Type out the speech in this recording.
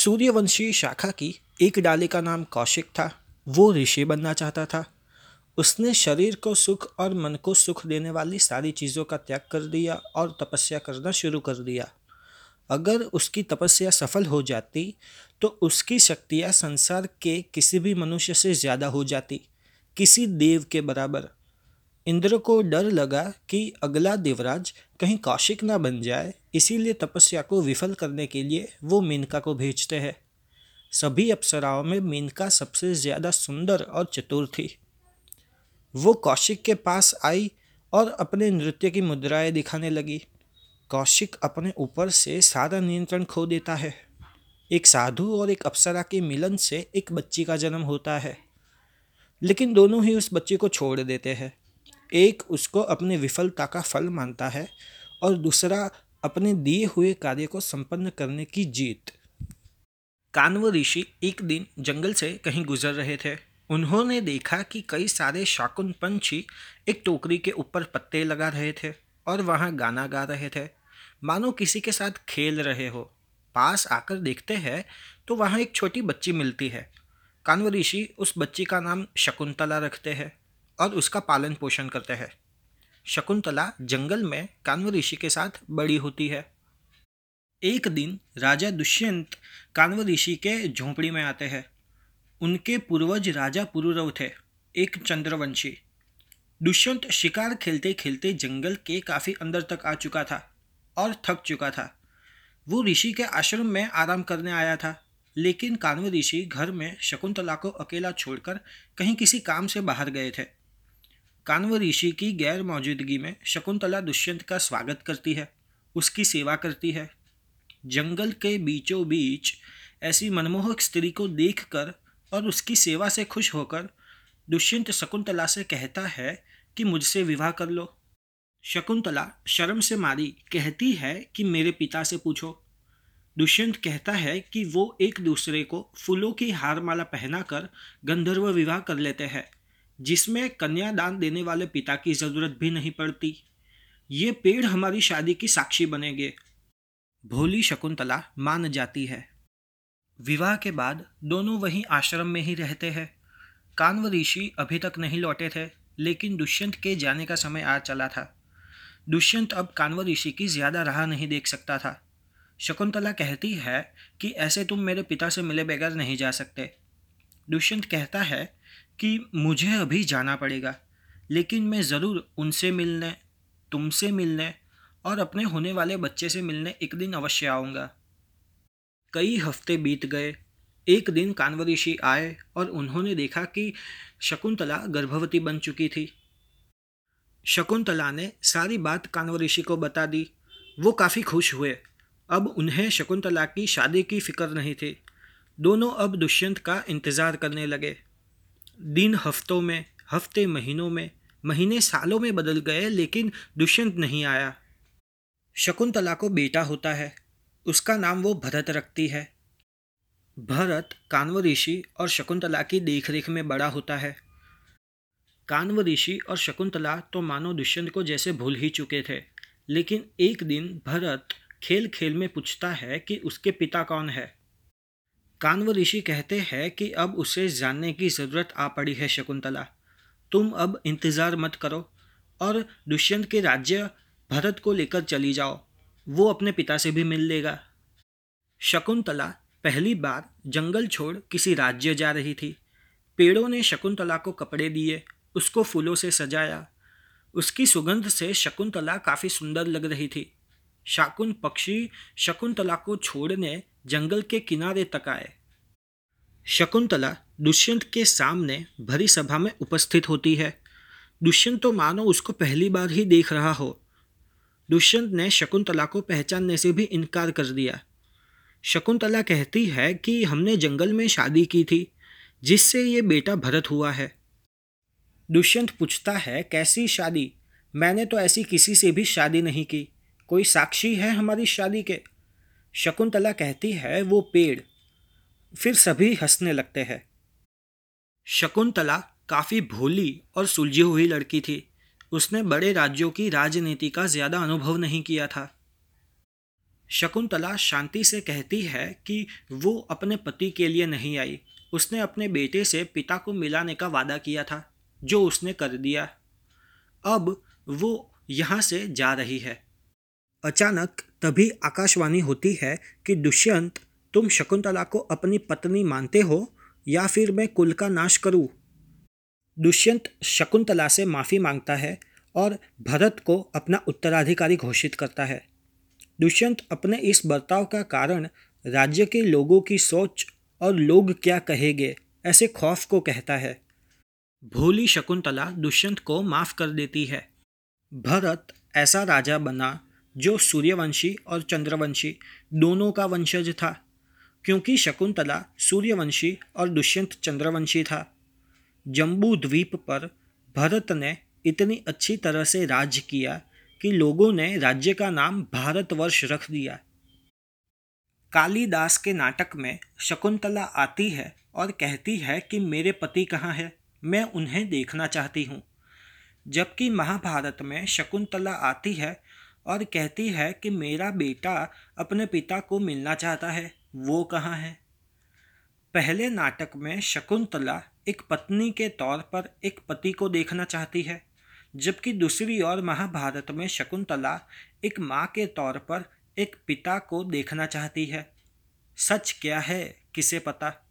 सूर्यवंशी शाखा की एक डाली का नाम कौशिक था, वो ऋषि बनना चाहता था। उसने शरीर को सुख और मन को सुख देने वाली सारी चीज़ों का त्याग कर दिया और तपस्या करना शुरू कर दिया। अगर उसकी तपस्या सफल हो जाती तो उसकी शक्तियाँ संसार के किसी भी मनुष्य से ज़्यादा हो जाती, किसी देव के बराबर। इंद्र को डर लगा कि अगला देवराज कहीं कौशिक ना बन जाए, इसीलिए तपस्या को विफल करने के लिए वो मेनका को भेजते हैं। सभी अप्सराओं में मेनका सबसे ज़्यादा सुंदर और चतुर थी। वो कौशिक के पास आई और अपने नृत्य की मुद्राएँ दिखाने लगी। कौशिक अपने ऊपर से सारा नियंत्रण खो देता है। एक साधु और एक अप्सरा के मिलन से एक बच्ची का जन्म होता है। लेकिन दोनों ही उस बच्ची को छोड़ देते हैं। एक उसको अपनी विफलता का फल मानता है और दूसरा अपने दिए हुए कार्य को संपन्न करने की जीत। कानव ऋषि एक दिन जंगल से कहीं गुजर रहे थे। उन्होंने देखा कि कई सारे शाकुन पंछी एक टोकरी के ऊपर पत्ते लगा रहे थे और वहाँ गाना गा रहे थे। मानो किसी के साथ खेल रहे हो। पास आकर देखते हैं तो वहाँ एक छोटी बच्ची मिलती है। कानव ऋषि उस बच्ची का नाम शकुंतला रखते हैं। और उसका पालन पोषण करते हैं। शकुंतला जंगल में कान्व ऋषि के साथ बड़ी होती है। एक दिन राजा दुष्यंत कान्व ऋषि के झोंपड़ी में आते हैं। उनके पूर्वज राजा पुरुरव थे, एक चंद्रवंशी। दुष्यंत शिकार खेलते खेलते जंगल के काफ़ी अंदर तक आ चुका था और थक चुका था। वो ऋषि के आश्रम में आराम करने आया था, लेकिन कान्व ऋषि घर में शकुंतला को अकेला छोड़कर कहीं किसी काम से बाहर गए थे। कान्व ऋषि की गैर मौजूदगी में शकुंतला दुष्यंत का स्वागत करती है, उसकी सेवा करती है। जंगल के बीचों बीच ऐसी मनमोहक स्त्री को देखकर और उसकी सेवा से खुश होकर दुष्यंत शकुंतला से कहता है कि मुझसे विवाह कर लो। शकुंतला शर्म से मारी कहती है कि मेरे पिता से पूछो। दुष्यंत कहता है कि वो एक दूसरे को फूलों की हारमाला पहनाकर गंधर्व विवाह कर लेते हैं। जिसमें कन्यादान देने वाले पिता की ज़रूरत भी नहीं पड़ती। ये पेड़ हमारी शादी की साक्षी बनेंगे। भोली शकुंतला मान जाती है। विवाह के बाद दोनों वहीं आश्रम में ही रहते हैं। कान्व ऋषि अभी तक नहीं लौटे थे, लेकिन दुष्यंत के जाने का समय आ चला था। दुष्यंत अब कान्व ऋषि की ज़्यादा राह नहीं देख सकता था। शकुंतला कहती है कि ऐसे तुम मेरे पिता से मिले बगैर नहीं जा सकते। दुष्यंत कहता है कि मुझे अभी जाना पड़ेगा, लेकिन मैं ज़रूर उनसे मिलने, तुमसे मिलने और अपने होने वाले बच्चे से मिलने एक दिन अवश्य आऊँगा। कई हफ़्ते बीत गए, एक दिन कानव ऋषि आए और उन्होंने देखा कि शकुंतला गर्भवती बन चुकी थी। शकुंतला ने सारी बात कानव ऋषि को बता दी। वो काफ़ी खुश हुए। अब उन्हें शकुंतला की शादी की फ़िक्र नहीं थी। दोनों अब दुष्यंत का इंतज़ार करने लगे। दिन हफ्तों में, हफ़्ते महीनों में, महीने सालों में बदल गए, लेकिन दुष्यंत नहीं आया। शकुंतला को बेटा होता है। उसका नाम वो भरत रखती है। भरत कान्व ऋषि और शकुंतला की देखरेख में बड़ा होता है। कान्व ऋषि और शकुंतला तो मानो दुष्यंत को जैसे भूल ही चुके थे। लेकिन एक दिन भरत खेल खेल में पूछता है कि उसके पिता कौन है? कान्व ऋषि कहते हैं कि अब उसे जानने की ज़रूरत आ पड़ी है शकुंतला। तुम अब इंतज़ार मत करो और दुष्यंत के राज्य भरत को लेकर चली जाओ। वो अपने पिता से भी मिल लेगा। शकुंतला पहली बार जंगल छोड़ किसी राज्य जा रही थी। पेड़ों ने शकुंतला को कपड़े दिए, उसको फूलों से सजाया। उसकी सुगंध से शकुंतला काफ़ी सुंदर लग रही थी। शाकुन पक्षी शकुंतला को छोड़ने जंगल के किनारे तक आए। शकुंतला दुष्यंत के सामने भरी सभा में उपस्थित होती है। दुष्यंत तो मानो उसको पहली बार ही देख रहा हो। दुष्यंत ने शकुंतला को पहचानने से भी इनकार कर दिया। शकुंतला कहती है कि हमने जंगल में शादी की थी, जिससे ये बेटा भरत हुआ है। दुष्यंत पूछता है, कैसी शादी? मैंने तो ऐसी किसी से भी शादी नहीं की। कोई साक्षी है हमारी शादी के? शकुंतला कहती है, वो पेड़। फिर सभी हंसने लगते हैं। शकुंतला काफ़ी भोली और सुलझी हुई लड़की थी। उसने बड़े राज्यों की राजनीति का ज़्यादा अनुभव नहीं किया था। शकुंतला शांति से कहती है कि वो अपने पति के लिए नहीं आई। उसने अपने बेटे से पिता को मिलाने का वादा किया था, जो उसने कर दिया। अब वो यहाँ से जा रही है। अचानक तभी आकाशवाणी होती है कि, दुष्यंत, तुम शकुंतला को अपनी पत्नी मानते हो या फिर मैं कुल का नाश करूँ? दुष्यंत शकुंतला से माफ़ी माँगता है और भरत को अपना उत्तराधिकारी घोषित करता है। दुष्यंत अपने इस बर्ताव का कारण राज्य के लोगों की सोच और लोग क्या कहेंगे, ऐसे खौफ को कहता है। भोली शकुंतला दुष्यंत को माफ़ कर देती है। भरत ऐसा राजा बना जो सूर्यवंशी और चंद्रवंशी दोनों का वंशज था, क्योंकि शकुंतला सूर्यवंशी और दुष्यंत चंद्रवंशी था। जम्बू द्वीप पर भरत ने इतनी अच्छी तरह से राज किया कि लोगों ने राज्य का नाम भारतवर्ष रख दिया। कालीदास के नाटक में शकुंतला आती है और कहती है कि मेरे पति कहाँ हैं, मैं उन्हें देखना चाहती हूँ। जबकि महाभारत में शकुंतला आती है और कहती है कि मेरा बेटा अपने पिता को मिलना चाहता है। वो कहाँ है? पहले नाटक में शकुंतला एक पत्नी के तौर पर एक पति को देखना चाहती है, जबकि दूसरी ओर महाभारत में शकुंतला एक माँ के तौर पर एक पिता को देखना चाहती है। सच क्या है किसे पता?